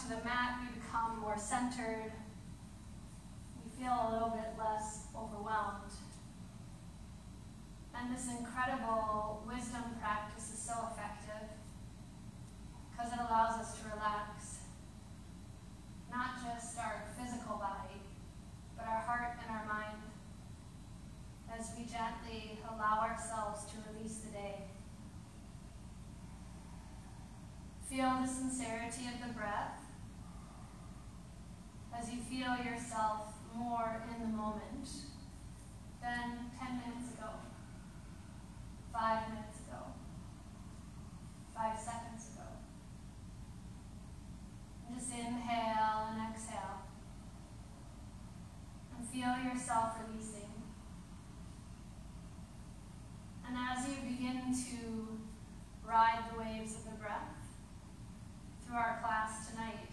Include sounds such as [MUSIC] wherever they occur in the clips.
as we come to the mat, we become more centered. We feel a little bit less overwhelmed. And this incredible wisdom practice is so effective because it allows us to relax not just our physical body, but our heart and our mind as we gently allow ourselves to release the day. Feel the sincerity of the breath as you more in the moment than 10 minutes ago, 5 minutes ago, 5 seconds ago. And just inhale and exhale. And feel yourself releasing. And as you begin to ride the waves of the breath through our class tonight,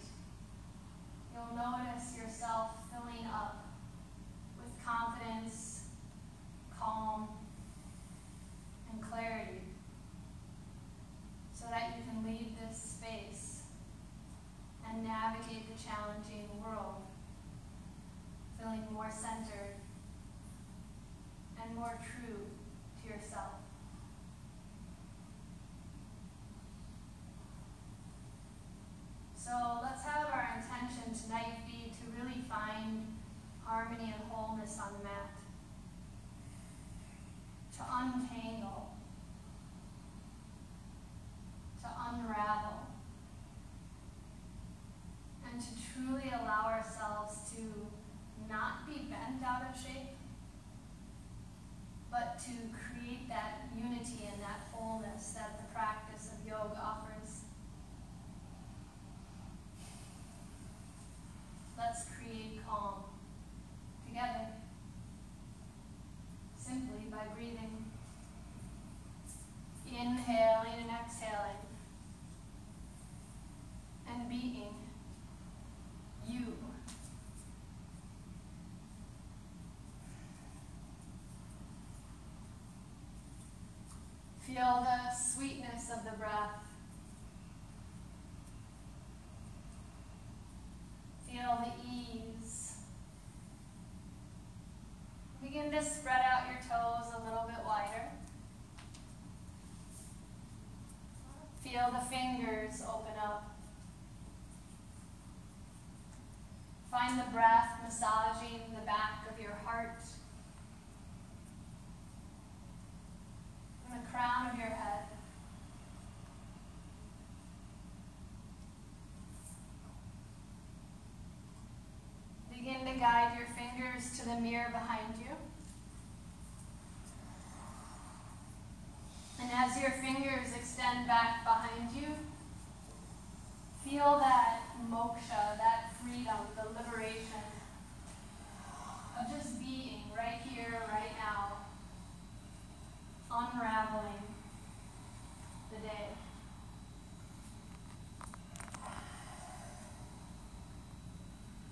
you'll notice yourself filling up with confidence, calm, and clarity so that you can leave this space and navigate the challenging world feeling more centered and more true to yourself. So let's have our intention tonight be to really find harmony and wholeness on the mat. To untangle. To unravel. And to truly allow ourselves to not be bent out of shape but to create that unity and that wholeness that the practice of yoga offers. Let's create calm together, simply by breathing, inhaling and exhaling, and being you. Feel the sweetness of the breath. Feel the ease. Begin to spread out your toes a little bit wider. Feel the fingers open up. Find the breath massaging the back of your heart. and the crown of your head. Begin to guide your fingers to the mirror behind you. And as your fingers extend back behind you, feel that moksha, that freedom, the liberation of just being right here, right now unraveling the day.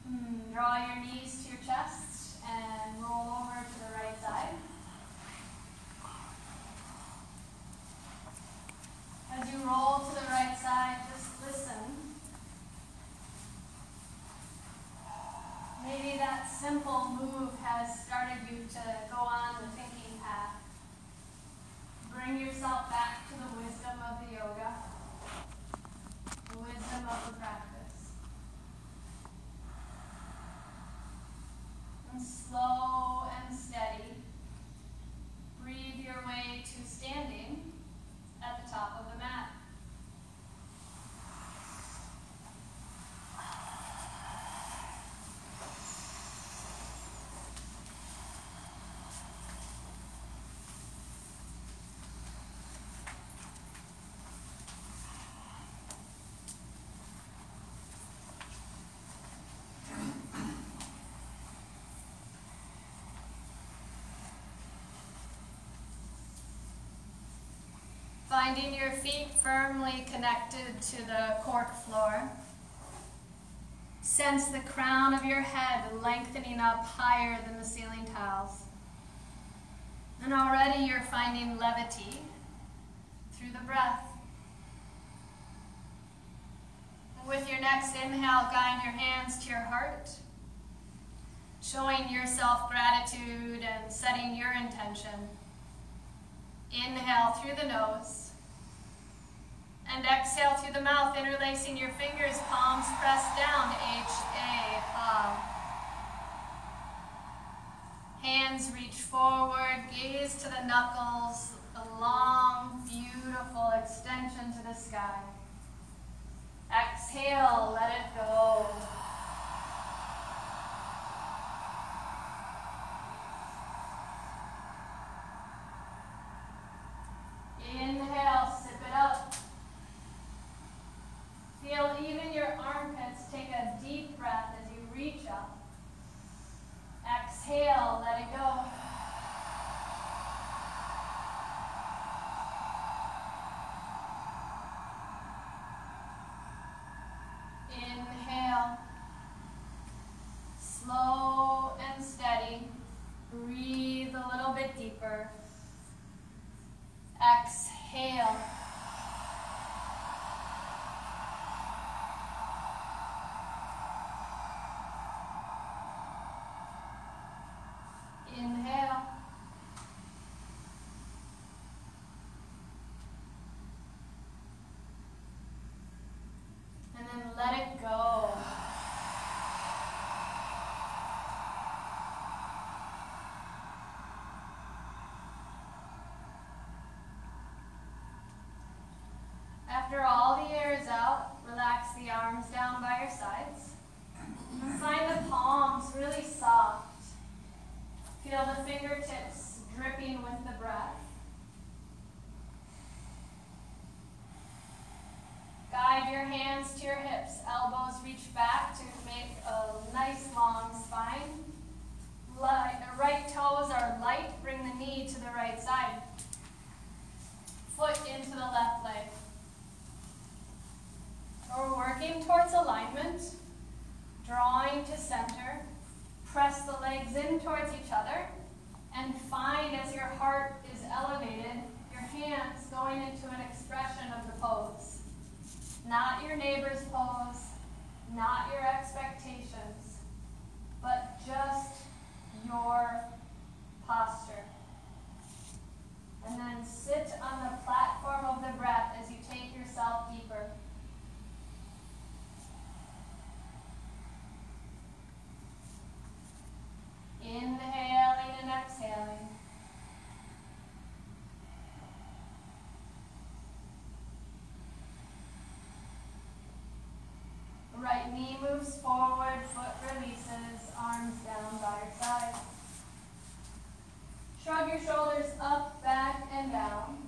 Hmm, draw your knees to your chest and roll over to the right side. As you roll to the right side, just listen. Maybe that simple move has started you to go on the thinking path. Bring yourself back to the wisdom of the yoga, the wisdom of the practice. And slow and steady, breathe your way to standing at the top of the mat. Finding your feet firmly connected to the cork floor. Sense the crown of your head lengthening up higher than the ceiling tiles. And already you're finding levity through the breath. With your next inhale, guide your hands to your heart, showing yourself gratitude and setting your intention. Inhale through the nose. And exhale through the mouth, interlacing your fingers, palms pressed down. H A Ha. Hands reach forward, gaze to the knuckles, a long, beautiful extension to the sky. Exhale, let it go. Inhale, sip it up. Feel even your armpits take a deep breath as you reach up. Exhale, let it go. Inhale. Slow and steady. Breathe a little bit deeper. Exhale. Inhale. And let it go. After all the air is out, relax the arms down by your sides. And find the palms really soft. Feel the fingertips dripping with the breath. Guide your hands to your hips. Elbows reach back to make a nice long spine. Light, right toes are light. Bring the knee to the right side. Foot into the left leg. We're working towards alignment, drawing to center. Press the legs in towards each other and find as your heart is elevated, your hands going into an expression of the pose. Not your neighbor's pose, not your expectations, but just your posture. And then sit on the platform of the breath as you take yourself deeper. Inhaling and exhaling. Right knee moves forward, foot releases, arms down by your side. Shrug your shoulders up, back, and down.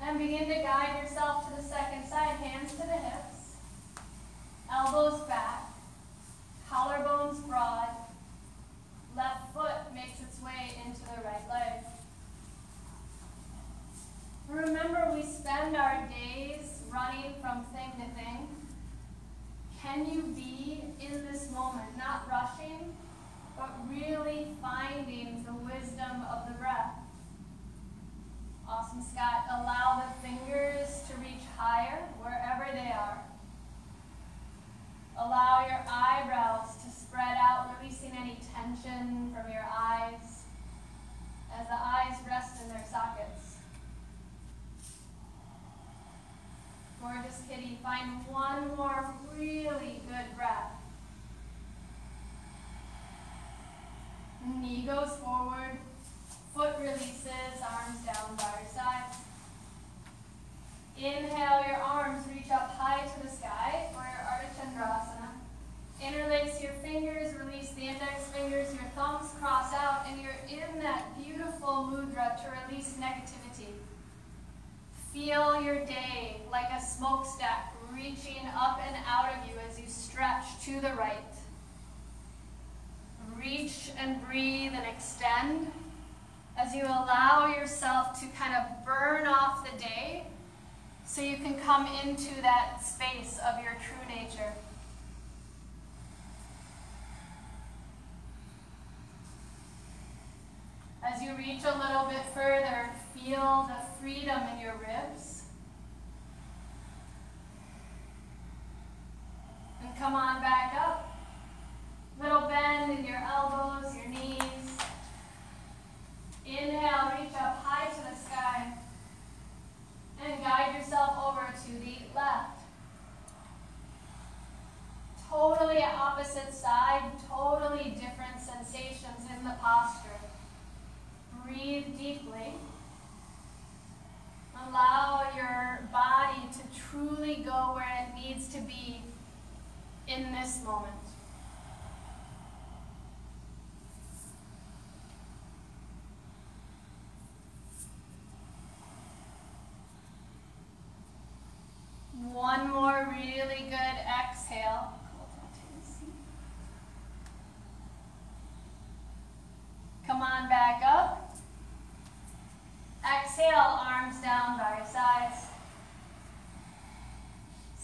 And begin to guide yourself to the second side, hands to the hips, elbows back, collarbones broad, left foot makes its way into the right leg. Remember, we spend our days running from thing to thing. Can you be in this moment, not rushing, but really finding the wisdom of the breath? Awesome, Scott. Allow the fingers to reach higher come into that space of your true nature. As you reach a little bit further, feel the freedom in your ribs. And come on back.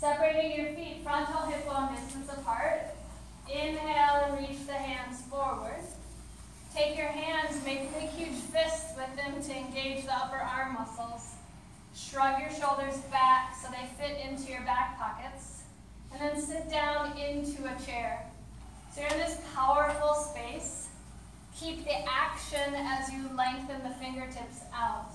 Separating your feet, frontal hip bone distance apart. Inhale and reach the hands forward. Take your hands, make big huge fists with them to engage the upper arm muscles. Shrug your shoulders back so they fit into your back pockets. And then sit down into a chair. So you're in this powerful space. Keep the action as you lengthen the fingertips out.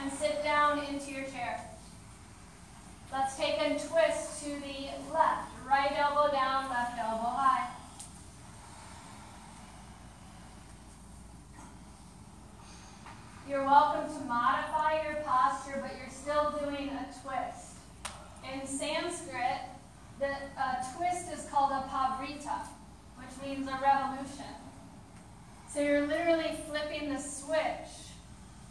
and sit down into your chair. Let's take a twist to the left. Right elbow down, left elbow high. You're welcome to modify your posture, but you're still doing a twist. In Sanskrit, the uh, twist is called a parivrtta, which means a revolution. So you're literally flipping the switch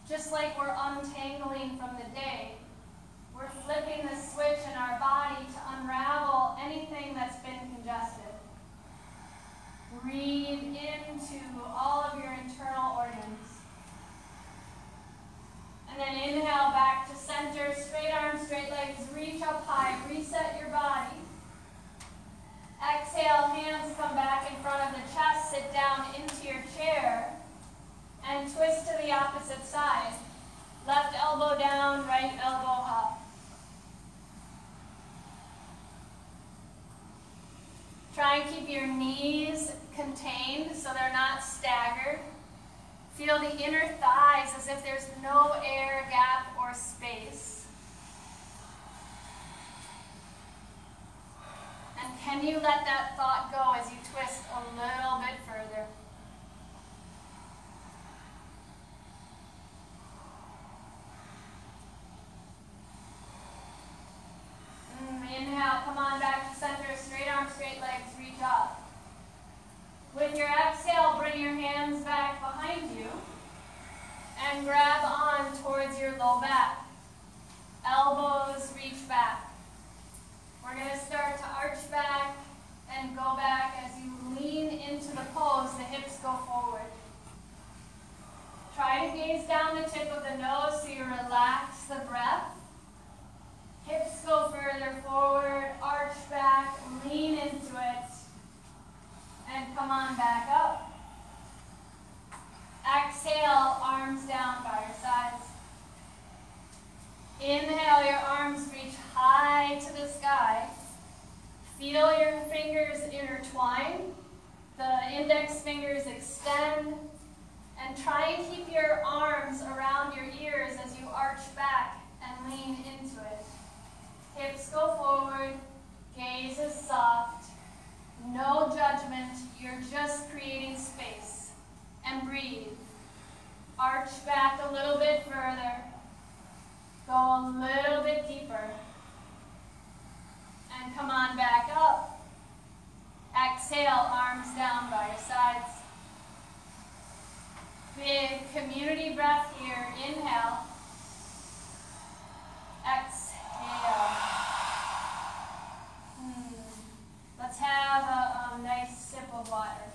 just like we're untangling from the day. We're flipping the switch in our body to unravel anything that's been congested. Breathe into all of your internal organs. And then inhale back to center, straight arms, straight legs, reach up high, reset your body. Exhale, hands come back in front of the chest, sit down into your chair, and twist to the opposite side. Left elbow down, right elbow up. Try and keep your knees contained so they're not staggered. Feel the inner thighs as if there's no air gap or space. And can you let that thought go as you twist a little bit further? Mm, inhale, come on back to center, straight arms, straight legs, reach up. With your exhale, bring your hands back behind you and grab on towards your low back. Elbows reach back. We're going to start to arch back and go back as you lean into the pose, the hips go forward. Try to gaze down the tip of the nose so you relax the breath. Hips go further forward, arch back, lean into it, and come on back up. Exhale, arms down by your sides. Inhale, your arms reach high to the sky. Feel your fingers intertwine. The index fingers extend. And try and keep your arms around your ears as you arch back and lean into it. Hips go forward, gaze is soft. No judgment, you're just creating space. And breathe. Arch back a little bit further. Go a little bit deeper. And come on back up. Exhale, arms down by your sides. Big community breath here. Inhale. Exhale. Let's have a, a nice sip of water.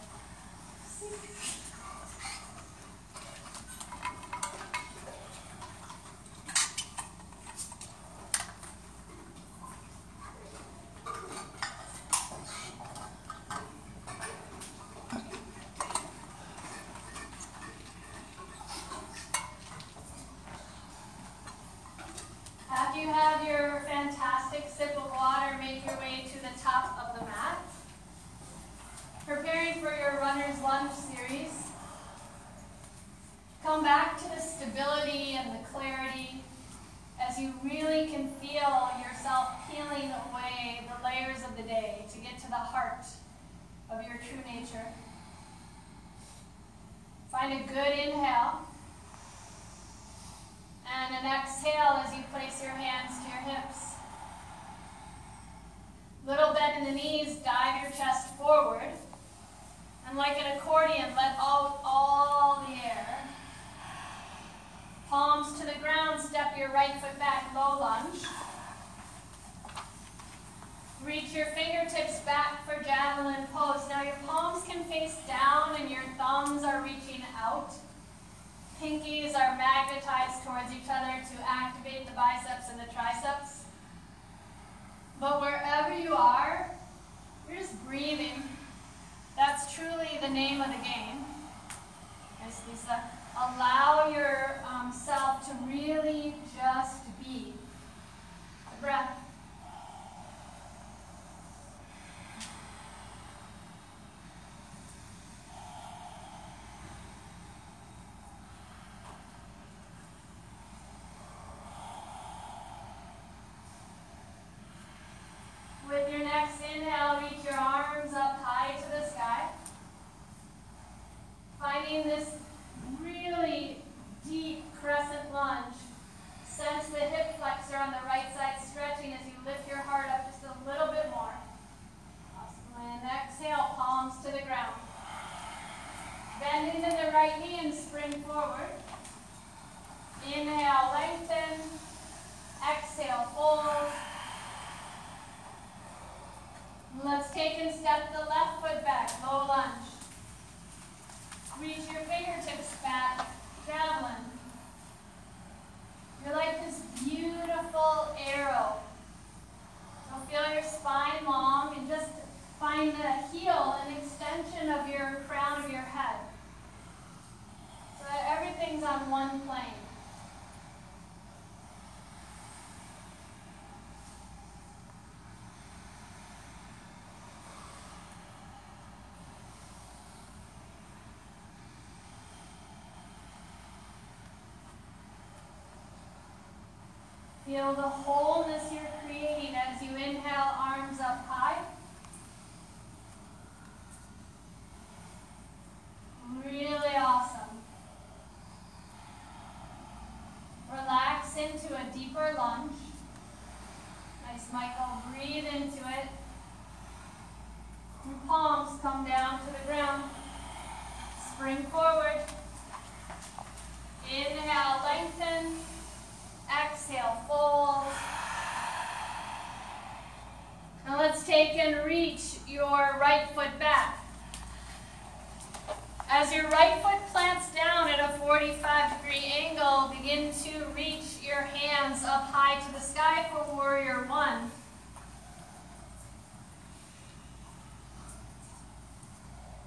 your next inhale, reach your arms up high to the sky. Finding this really deep crescent lunge. Sense the hip flexor on the right side stretching as you lift your heart up just a little bit more. Awesome. And exhale, palms to the ground. Bending to the right knee and spring forward. Inhale, lengthen. Exhale, fold. Let's take and step the left foot back, low lunge. Reach your fingertips back, javelin. You're like this beautiful arrow. So feel your spine long and just find the heel an extension of your crown of your head. So that everything's on one plane. Feel the wholeness you're creating as you inhale, arms up high. Really awesome. Relax into a deeper lunge. Nice, Michael. Breathe into it. Your palms come down to the ground. Spring forward. Inhale, lengthen. Exhale, fold. Now let's take and reach your right foot back. As your right foot plants down at a 45 degree angle, begin to reach your hands up high to the sky for warrior one.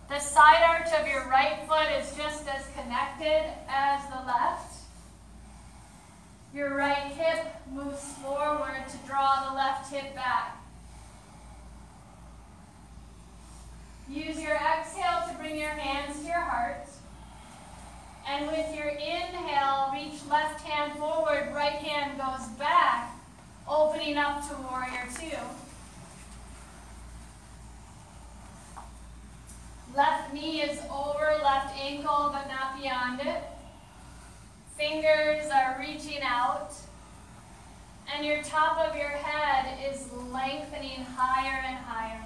The side arch of your right foot is just as connected as the left. Your right hip moves forward to draw the left hip back. Use your exhale to bring your hands to your heart. And with your inhale, reach left hand forward, right hand goes back, opening up to warrior two. Left knee is over left ankle, but not beyond it. Fingers are reaching out. And your top of your head is lengthening higher and higher.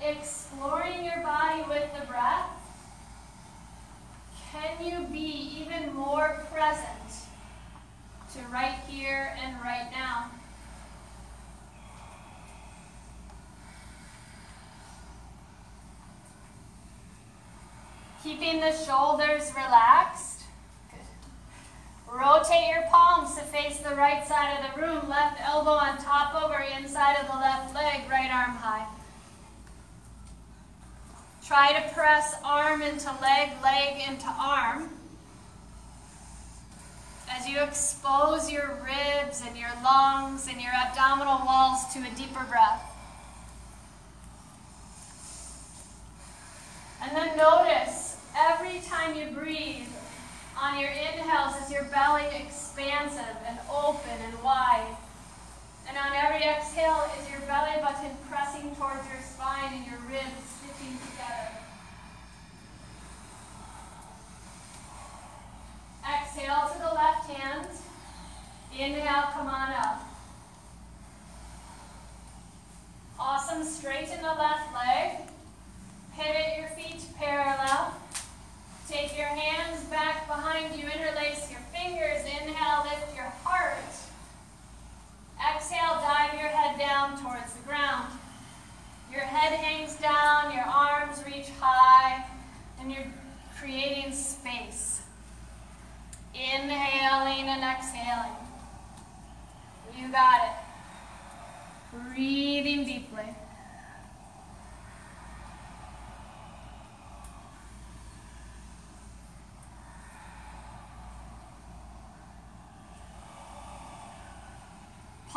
Exploring your body with the breath, can you be even more present to right here and right now? Keeping the shoulders relaxed. Good. Rotate your palms to face the right side of the room. Left elbow on top over inside of the left leg, right arm high. Try to press arm into leg, leg into arm. As you expose your ribs and your lungs and your abdominal walls to a deeper breath. And then notice Every time you breathe, on your inhales is your belly expansive and open and wide. And on every exhale is your belly button pressing towards your spine and your ribs stitching together. Exhale to the left hand. Inhale, come on up. Awesome. Straighten the left leg. Pivot your feet parallel. Take your hands back behind you, interlace your fingers. Inhale, lift your heart. Exhale, dive your head down towards the ground. Your head hangs down, your arms reach high, and you're creating space. Inhaling and exhaling. You got it. Breathing deeply.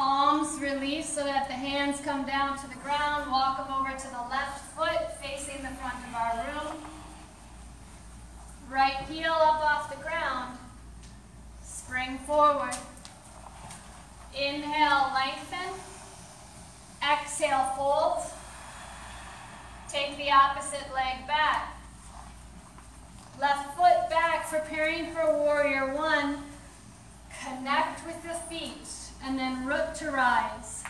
Palms release so that the hands come down to the ground. Walk them over to the left foot facing the front of our room. Right heel up off the ground. Spring forward. Inhale, lengthen. Exhale, fold. Take the opposite leg back. Left foot back, preparing for warrior one. Connect with the feet and then root to rise.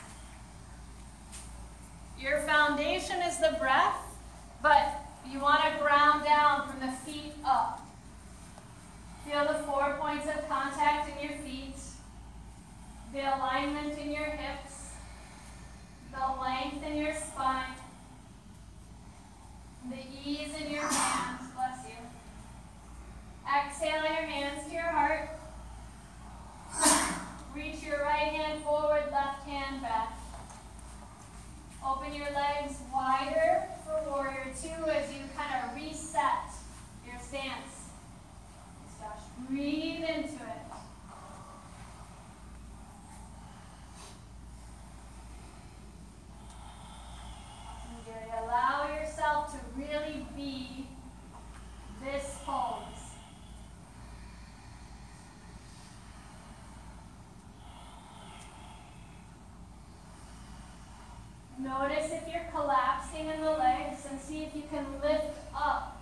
Your foundation is the breath, but you want to ground down from the feet up. Feel the four points of contact in your feet, the alignment in your hips, the length in your spine, the ease in your hands. Bless you. Exhale your hands to your heart. Reach your right hand forward, left hand back. Open your legs wider for warrior two as you kind of reset your stance. Breathe into it. Good. Allow yourself to really be this pose. Notice if you're collapsing in the legs and see if you can lift up.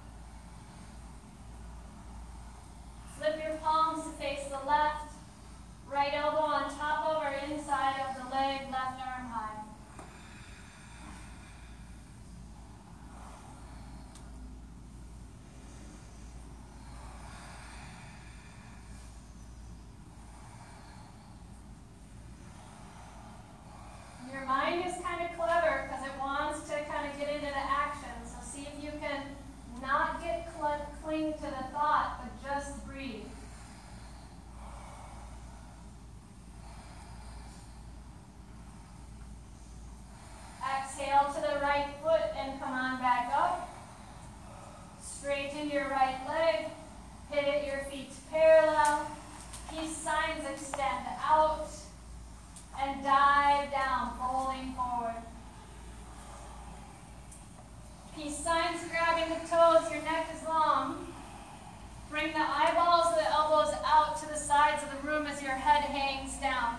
Flip your palms to face the left, right elbow on top of or inside of the leg, left arm high. Your mind is kind of clever because it wants to kind of get into the action. So see if you can not get cl- cling to the thought, but just breathe. Exhale to the right foot and come on back up. Your right leg. Pivot your feet parallel. Peace signs extend out and dive down, falling forward. Peace signs grabbing the toes, your neck is long. Bring the eyeballs the elbows out to the sides of the room as your head hangs down.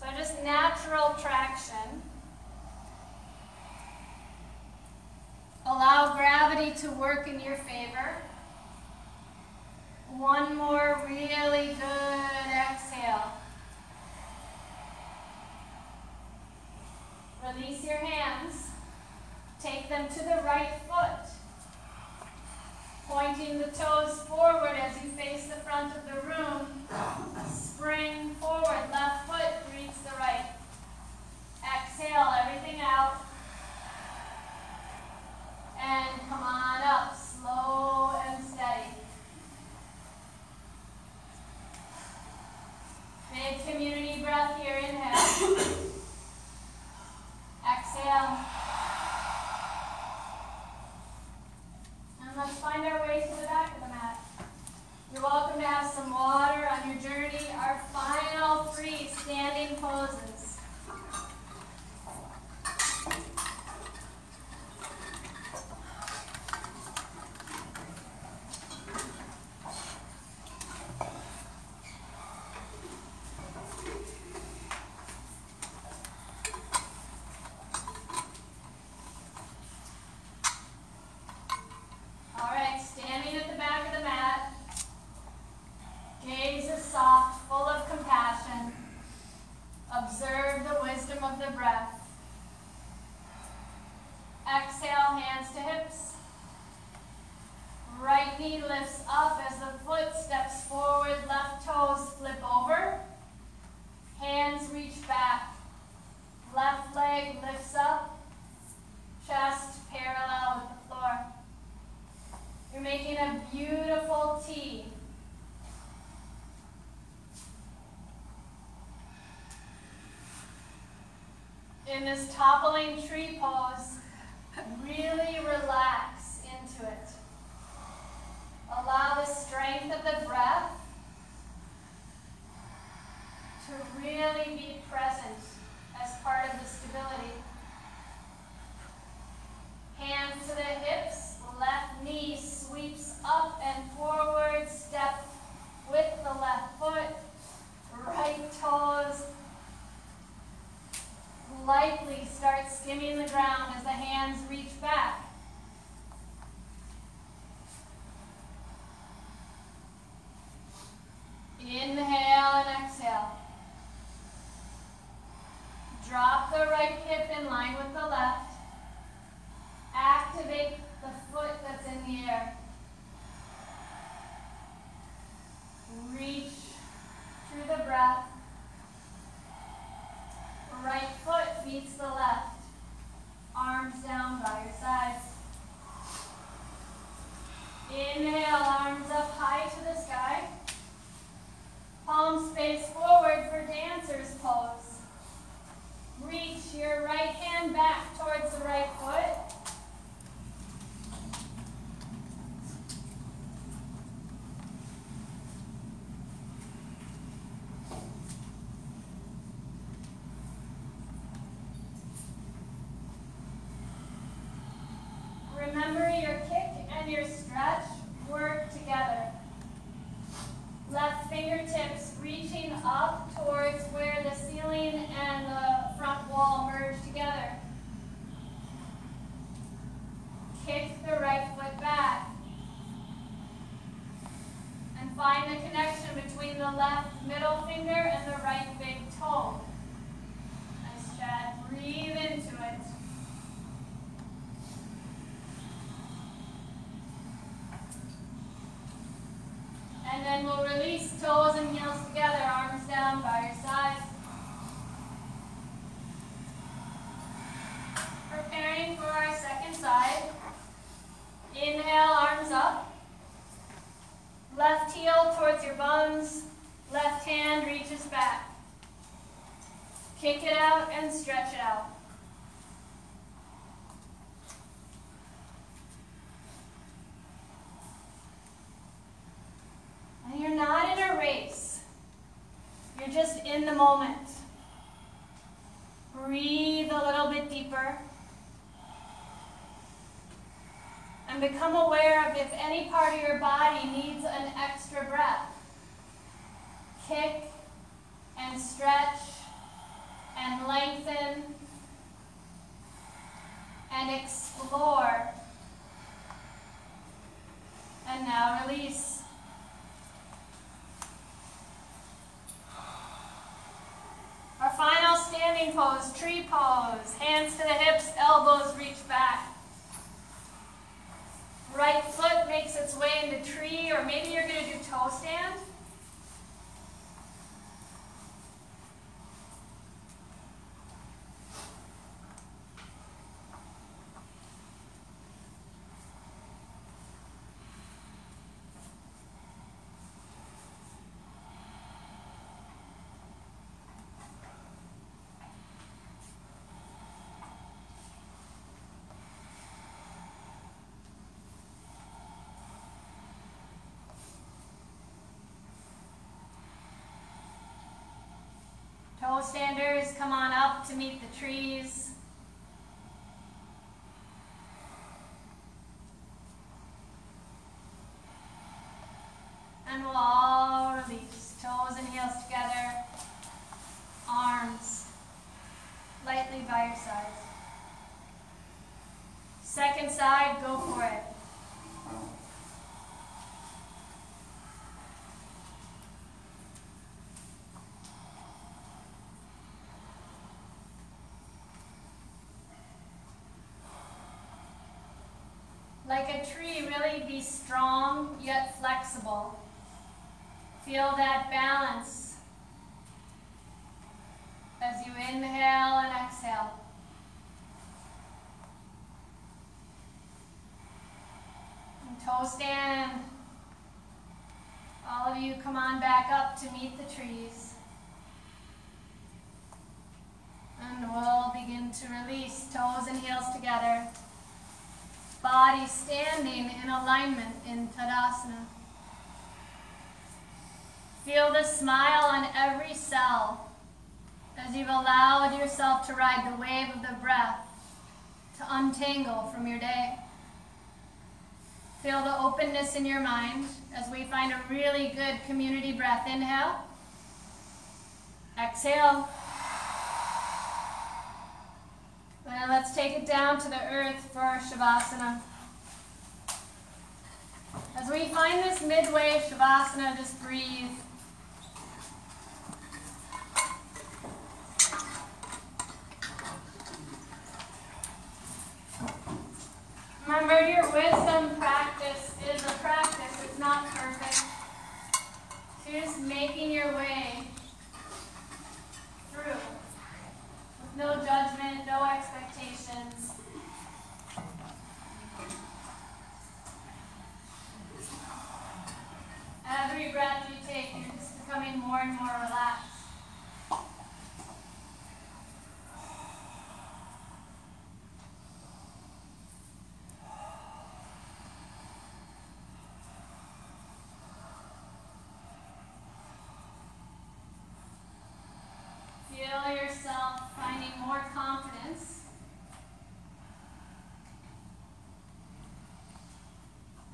So just natural traction. Allow gravity to work in your favor. One more really good exhale. Release your hands. Take them to the right foot. Pointing the toes forward as you face the front of the room. Spring forward. Left foot greets the right. Exhale everything out. And come on up, slow and steady. Big community breath here, inhale. Exhale. And let's find our way to the back of the mat. You're welcome to have some water on your journey. Our final three standing poses. All right, standing at the back of the mat. Gaze is soft, full of compassion. Observe the wisdom of the breath. Exhale, hands to hips. Right knee lifts up as the foot steps forward, left toes flip over. Hands reach back. Left leg lifts up. Chest parallel with the floor. You're making a beautiful T. In this toppling tree pose, really relax into it. Allow the strength of the breath to really be present as part of the stability. Hands to the likely start skimming the ground as the hands reach back. Work together. Left fingertips reaching up towards where the ceiling and the front wall merge together. Kick the right foot back. And find the connection between the left middle finger and the right big toe. Nice, Chad. Breathe into it. And then we'll release toes and heels together, arms down by your sides. Preparing for our second side. Inhale, arms up. Left heel towards your buns. Left hand reaches back. Kick it out and stretch it out. And you're not in a race. You're just in the moment. Breathe a little bit deeper. And become aware of if any part of your body needs an extra breath. Kick and stretch and lengthen and explore. And now release. Our final standing pose, tree pose. Hands to the hips, elbows reach back. Right foot makes its way into tree, or maybe you're going to do toe stand. Standers, come on up to meet the trees. And we'll all release. Toes and heels together. Arms lightly by your sides. Second side, go for it. Like a tree, really be strong yet flexible. Feel that balance as you inhale and exhale. And toe stand. All of you come on back up to meet the trees. And we'll begin to release toes and heels together. Body standing in alignment in Tadasana. Feel the smile on every cell as you've allowed yourself to ride the wave of the breath to untangle from your day. Feel the openness in your mind as we find a really good community breath. Inhale. Exhale. And let's take it down to the earth for our Shavasana. As we find this midway Shavasana, just breathe. Remember, your wisdom practice is a practice, it's not perfect. So you're just making your way through with no judgment, no expectations. Every breath you take, you're just becoming more and more relaxed. Feel yourself finding more confidence.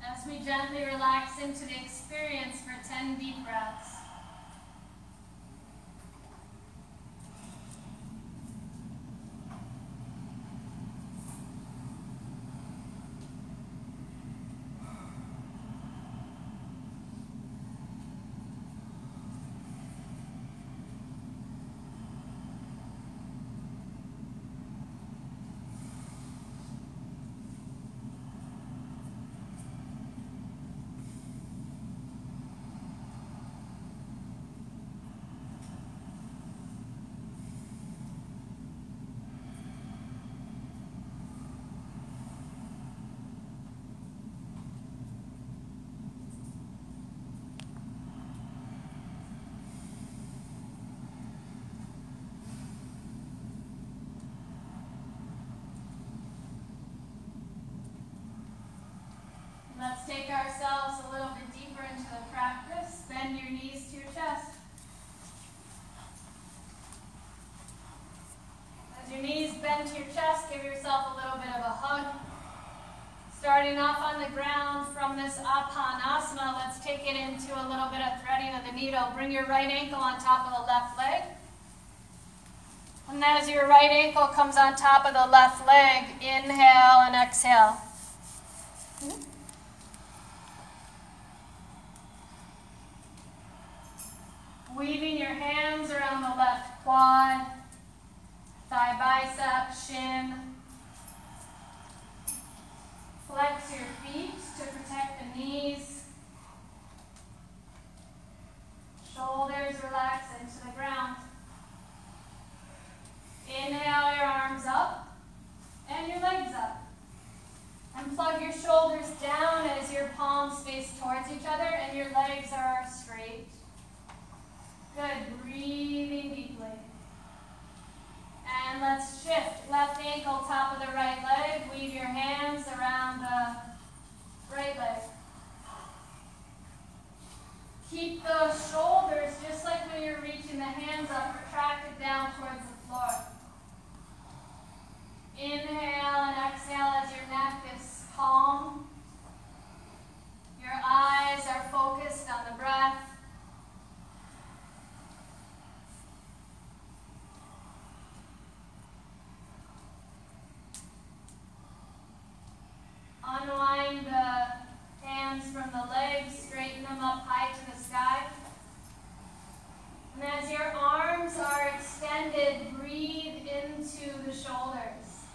As we gently relax into the experience for 10 deep breaths. Let's take ourselves a little bit deeper into the practice. Bend your knees to your chest. As your knees bend to your chest, give yourself a little bit of a hug. Starting off on the ground from this Apanasana, let's take it into a little bit of threading of the needle. Bring your right ankle on top of the left leg. And as your right ankle comes on top of the left leg, inhale and exhale. Mm-hmm. Weaving your hands around the left quad, thigh bicep, shin. Flex your feet to protect the knees. Shoulders relax into the ground. Inhale your arms up and your legs up. And plug your shoulders down as your palms face towards each other and your legs are straight. Good. Breathing deeply. And let's shift. Left ankle, top of the right leg. Weave your hands around the right leg. Keep the shoulders, just like when you're reaching the hands up, retracted down towards the floor. Inhale and exhale as your neck is calm. Your eyes are focused on the breath. Unwind the hands from the legs, straighten them up high to the sky. And as your arms are extended, breathe into the shoulders.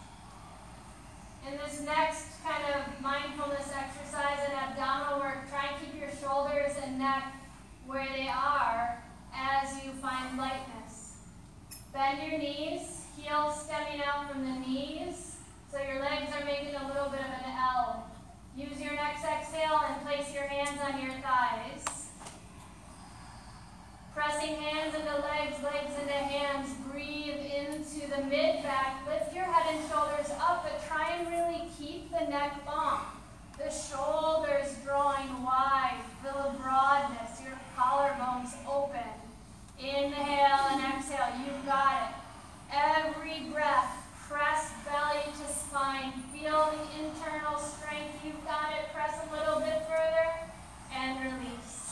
In this next kind of mindfulness exercise and abdominal work, try and keep your shoulders and neck where they are as you find lightness. Bend your knees, heels stemming out from the knees. So your legs are making a little bit of an L. Use your next exhale and place your hands on your thighs. Pressing hands into legs, legs into hands. Breathe into the mid back. Lift your head and shoulders up, but try and really keep the neck long. The shoulders drawing wide. Feel the broadness. Your collarbones open. Inhale and exhale. You've got it. Every breath, press belly to spine. Feel the internal strength. You've got it. Press a little bit further and release.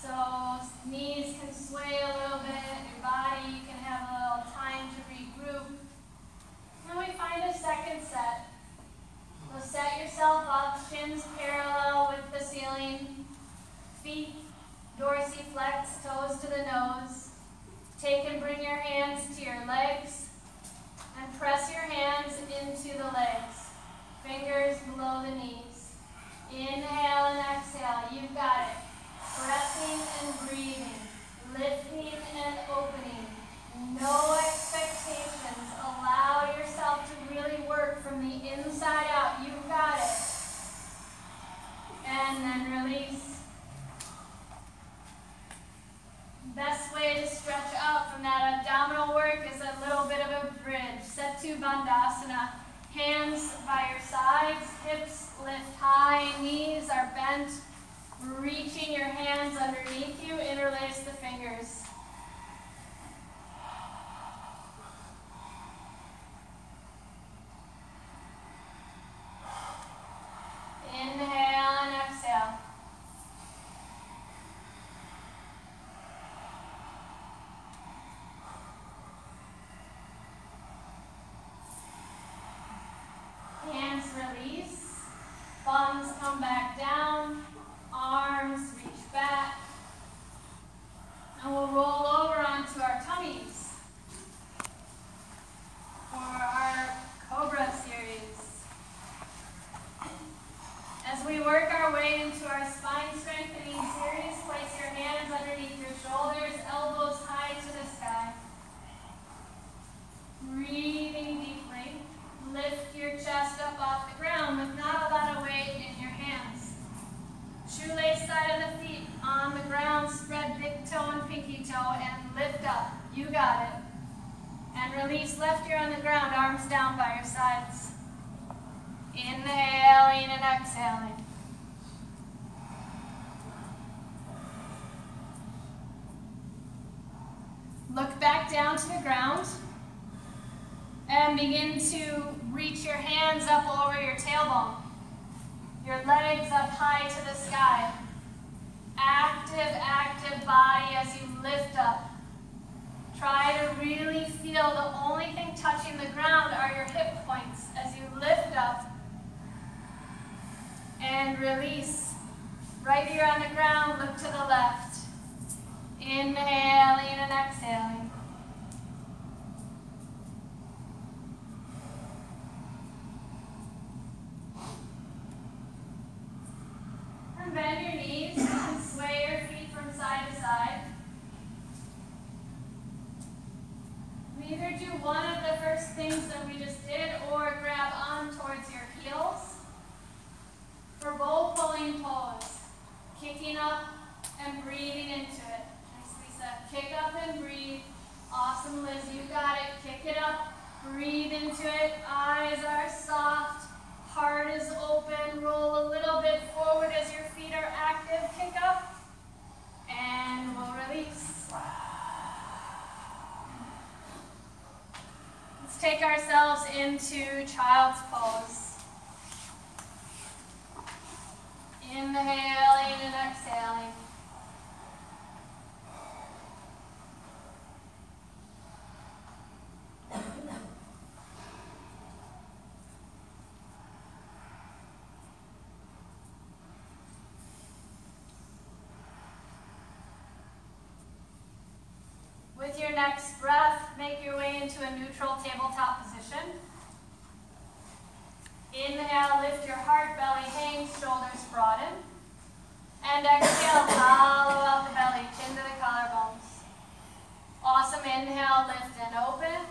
So knees can sway a little bit. Your body, you can have a little time to regroup. Then we find a second set. So set yourself up, shins parallel with the ceiling, feet dorsiflex, toes to the nose. Take and bring your hands to your legs and press your hands into the legs. Fingers below the knees. Inhale and exhale. You've got it. Breathing and breathing. Release. Thumbs come back down. Arms reach back. And we'll roll over onto our tummies for our Cobra series. As we work our way into our spine strengthening series, place your hands underneath your shoulders, elbows high to the sky. Breathing deeply. Lift your chest up off the ground with not a lot of weight in your hands. Shoelace side of the feet on the ground, spread big toe and pinky toe and lift up. You got it. And release left ear on the ground, arms down by your sides. Inhaling and exhaling. Look back down to the ground and begin to reach your hands up over your tailbone. Your legs up high to the sky. Active, active body as you lift up. Try to really feel the only thing touching the ground are your hip points as you lift up and release. Right here on the ground, look to the left. Inhaling and exhaling. And bend your knees and sway your feet from side to side. We either do one of the first things that we just did or grab on towards your heels. For bow pulling pose, kicking up and breathing into it. Nice, Lisa. Kick up and breathe. Awesome, Liz. You got it. Kick it up. Breathe into it. Eyes are soft. Heart is open. Roll a little bit forward as your feet are active. Kick up. And we'll release. Let's take ourselves into child's pose. Inhaling and exhaling. With your next breath, make your way into a neutral tabletop position. Inhale, lift your heart, belly hangs, shoulders broaden. And exhale, hollow out the belly, chin to the collarbones. Awesome, inhale, lift and open.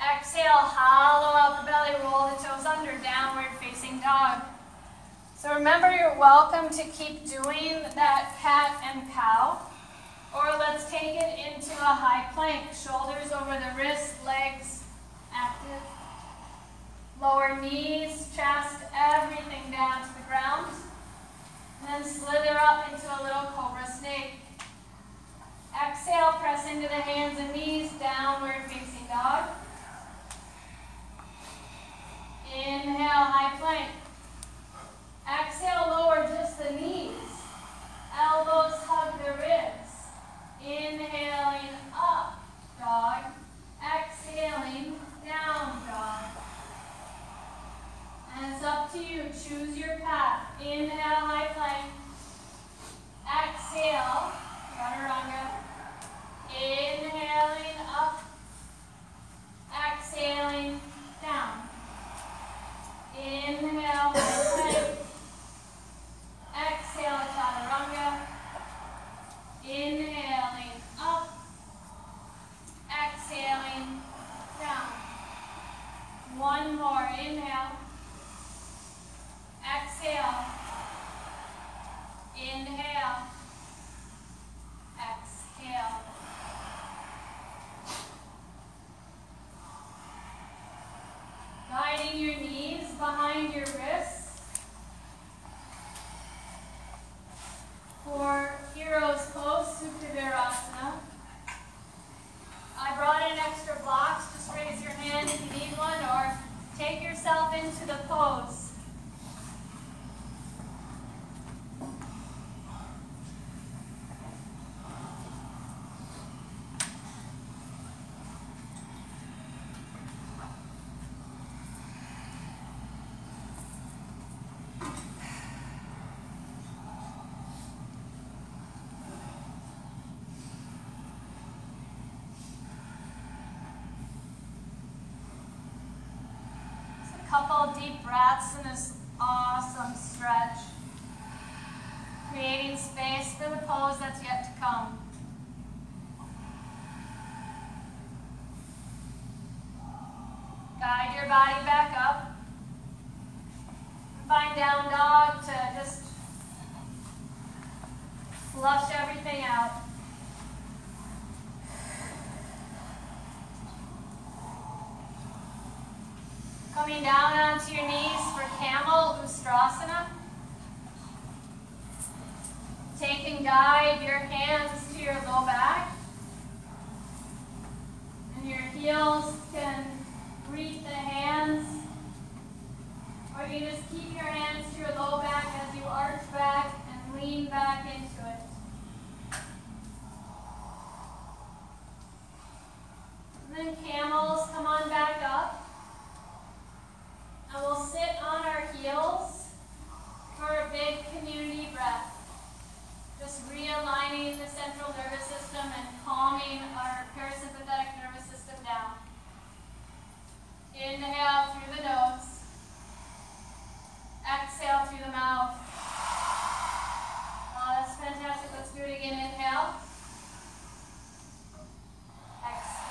Exhale, hollow out the belly, roll the toes under, downward facing dog. So remember, you're welcome to keep doing that cat and cow. Or let's take it into a high plank. Shoulders over the wrists, legs active. Lower knees, chest, everything down to the ground. And then slither up into a little cobra snake. Exhale, press into the hands and knees, downward facing dog. Inhale, high plank. Exhale, lower just the knees. Elbows hug the ribs. Inhaling up, dog. Exhaling down, dog. And it's up to you. Choose your path. Inhale, high plank. Exhale, chaturanga. Inhaling up. Exhaling down. Inhale, high plank. Exhale, chaturanga. Inhaling up, exhaling down. One more, inhale, exhale, inhale, exhale. Guiding your knees behind your wrists. for Hero's Pose Sukhdevarasana. I brought in extra blocks. Just raise your hand if you need one or take yourself into the pose. Deep breaths in this awesome stretch, creating space for the pose that's yet to come. Guide your body back up. Find down dog to just flush everything out. Coming down onto your knees for camel ustrasana. Take and guide your hands to your low back. And your heels can reach the hands. Or you just keep your hands to your low back as you arch back and lean back into it. And then camels, come on back up. And we'll sit on our heels for a big community breath. Just realigning the central nervous system and calming our parasympathetic nervous system down. Inhale through the nose. Exhale through the mouth. Oh, that's fantastic. Let's do it again. Inhale. Exhale.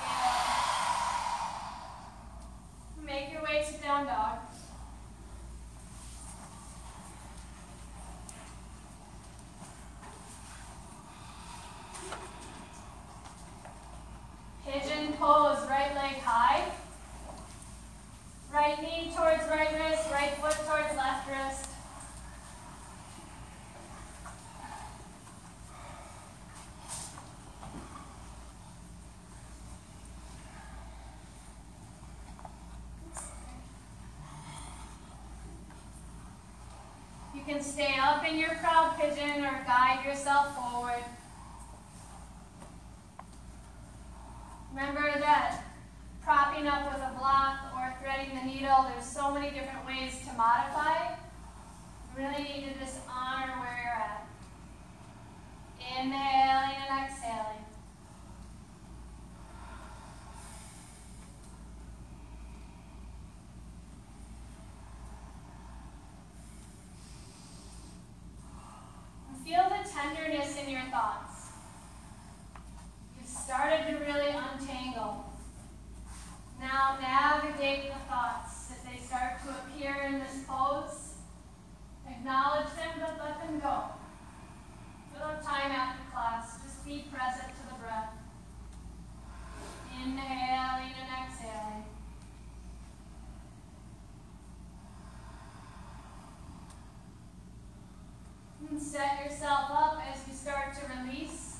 Make your way to down dog. Pigeon pose, right leg high. Right knee right wrist, right foot towards left wrist. You can stay up in your proud pigeon or guide yourself forward. Remember that propping up with a block or threading the needle, there's so many different ways to modify. Really need to just honor where uh, you're at. Inhaling and exhaling. And Feel the tenderness in your thoughts. You've started to really untangle. Now navigate the thoughts as they start to appear in this pose. Acknowledge them, but let them go. Little time after class, just be present to the breath. Inhaling and exhaling. And set yourself up as you start to release,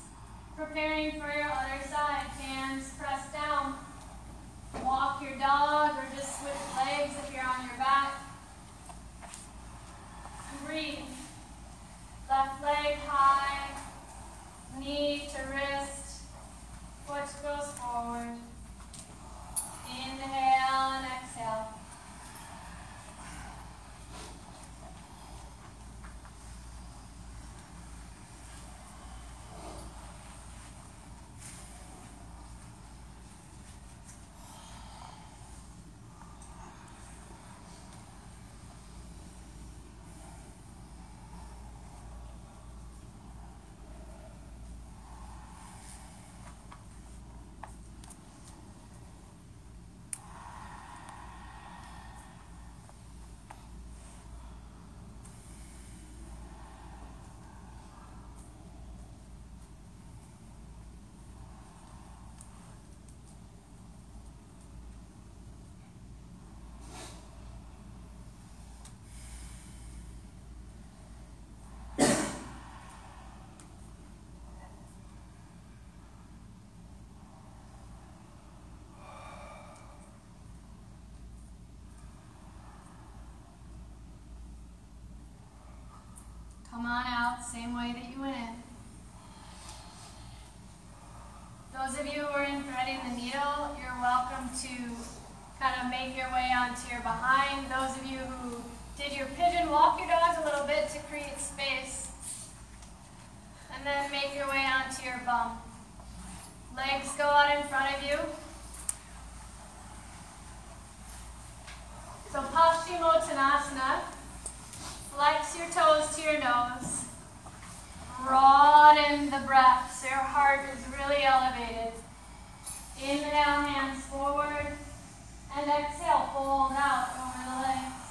preparing for your other side. Hands pressed down. Walk your dog or just switch legs if you're on your back. And breathe. Left leg high, knee to wrist, foot goes forward. Inhale and exhale. Come on out, same way that you went in. Those of you who are in threading the needle, you're welcome to kind of make your way onto your behind. Those of you who did your pigeon, walk your dogs a little bit to create space. And then make your way onto your bum. Legs go out in front of you. So Paschimottanasana. Your toes to your nose. Broaden the breath so your heart is really elevated. Inhale, hands forward. And exhale, fold out over the legs.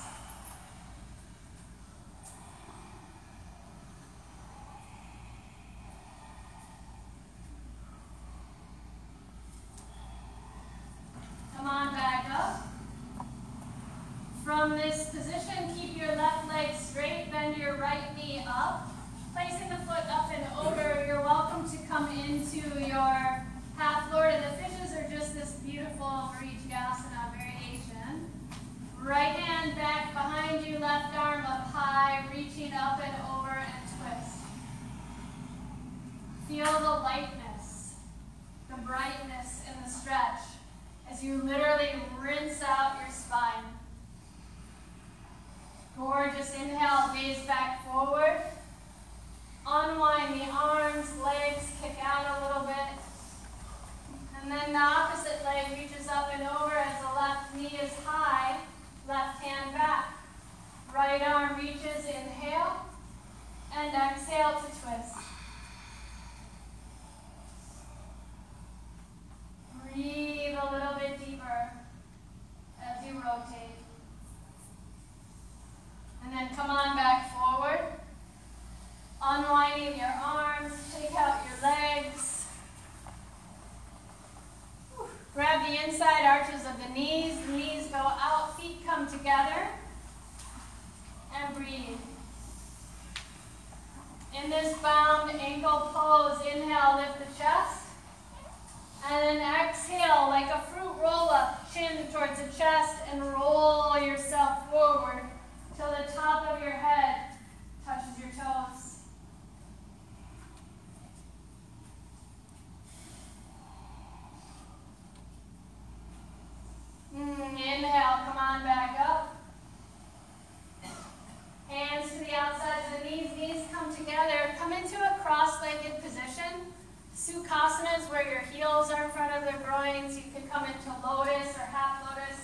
Sukhasana is where your heels are in front of the groins. You can come into lotus or half lotus,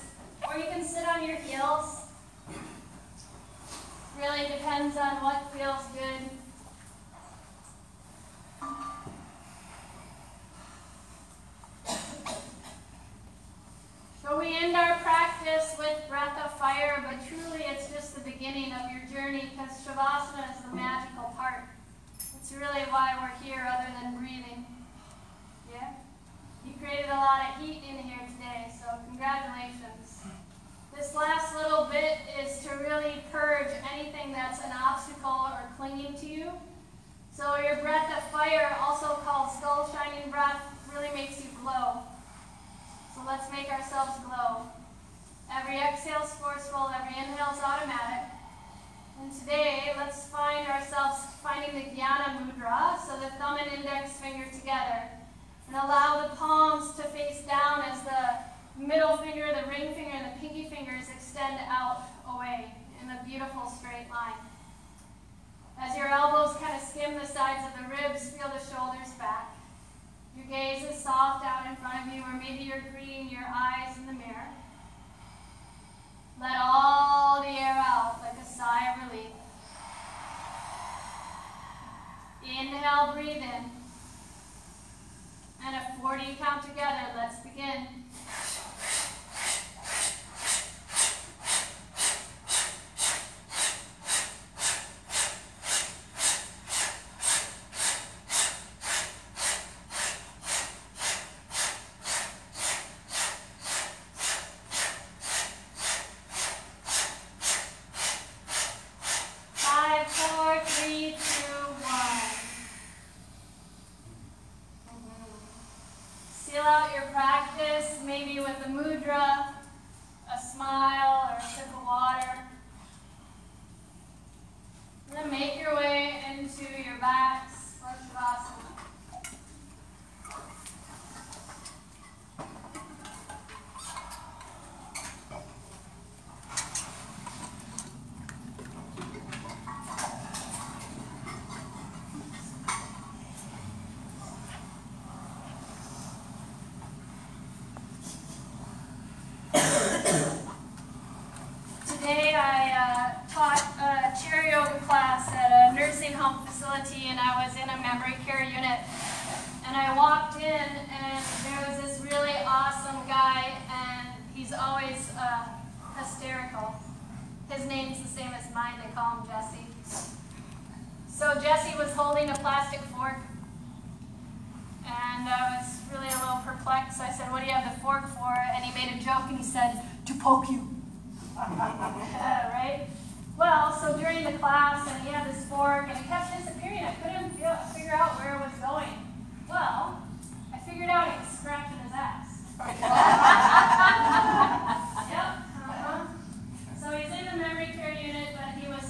or you can sit on your heels. Really depends on what feels good. So we end our practice with breath of fire, but truly it's just the beginning of your journey because Shavasana is the magical part. It's really why we're here other than breathing. Yeah? You created a lot of heat in here today, so congratulations. This last little bit is to really purge anything that's an obstacle or clinging to you. So your breath of fire, also called skull shining breath, really makes you glow. So let's make ourselves glow. Every exhale is forceful, every inhale is automatic. And today, let's find ourselves finding the Jnana Mudra, so the thumb and index finger together. And allow the palms to face down as the middle finger, the ring finger, and the pinky fingers extend out away in a beautiful straight line. As your elbows kind of skim the sides of the ribs, feel the shoulders back. Your gaze is soft out in front of you, or maybe you're greeting your eyes in the mirror. Let all the air out like a sigh of relief. Inhale, breathe in.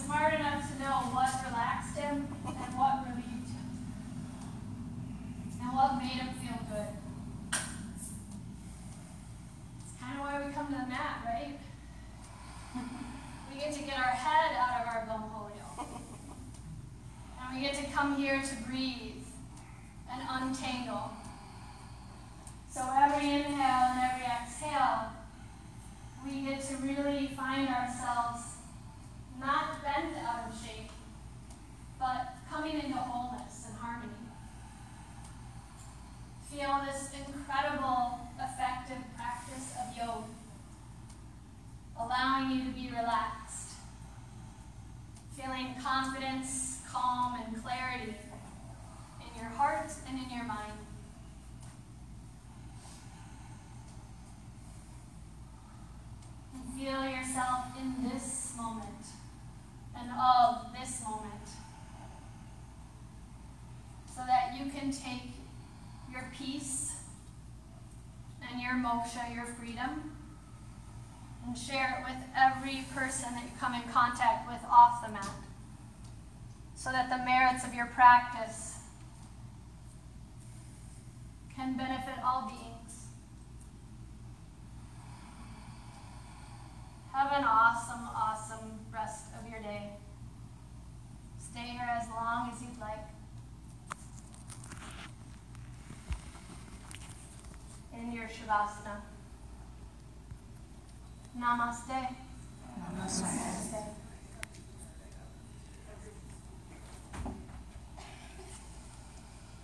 smart enough to know what relaxed him and what relieved him, and what made him feel good. It's kind of why we come to the mat, right? [LAUGHS] we get to get our head out of our bumhole, and we get to come here to breathe. moksha, your freedom, and share it with every person that you come in contact with off the mat so that the merits of your practice can benefit all beings. Shivasta. Namaste. Namaste.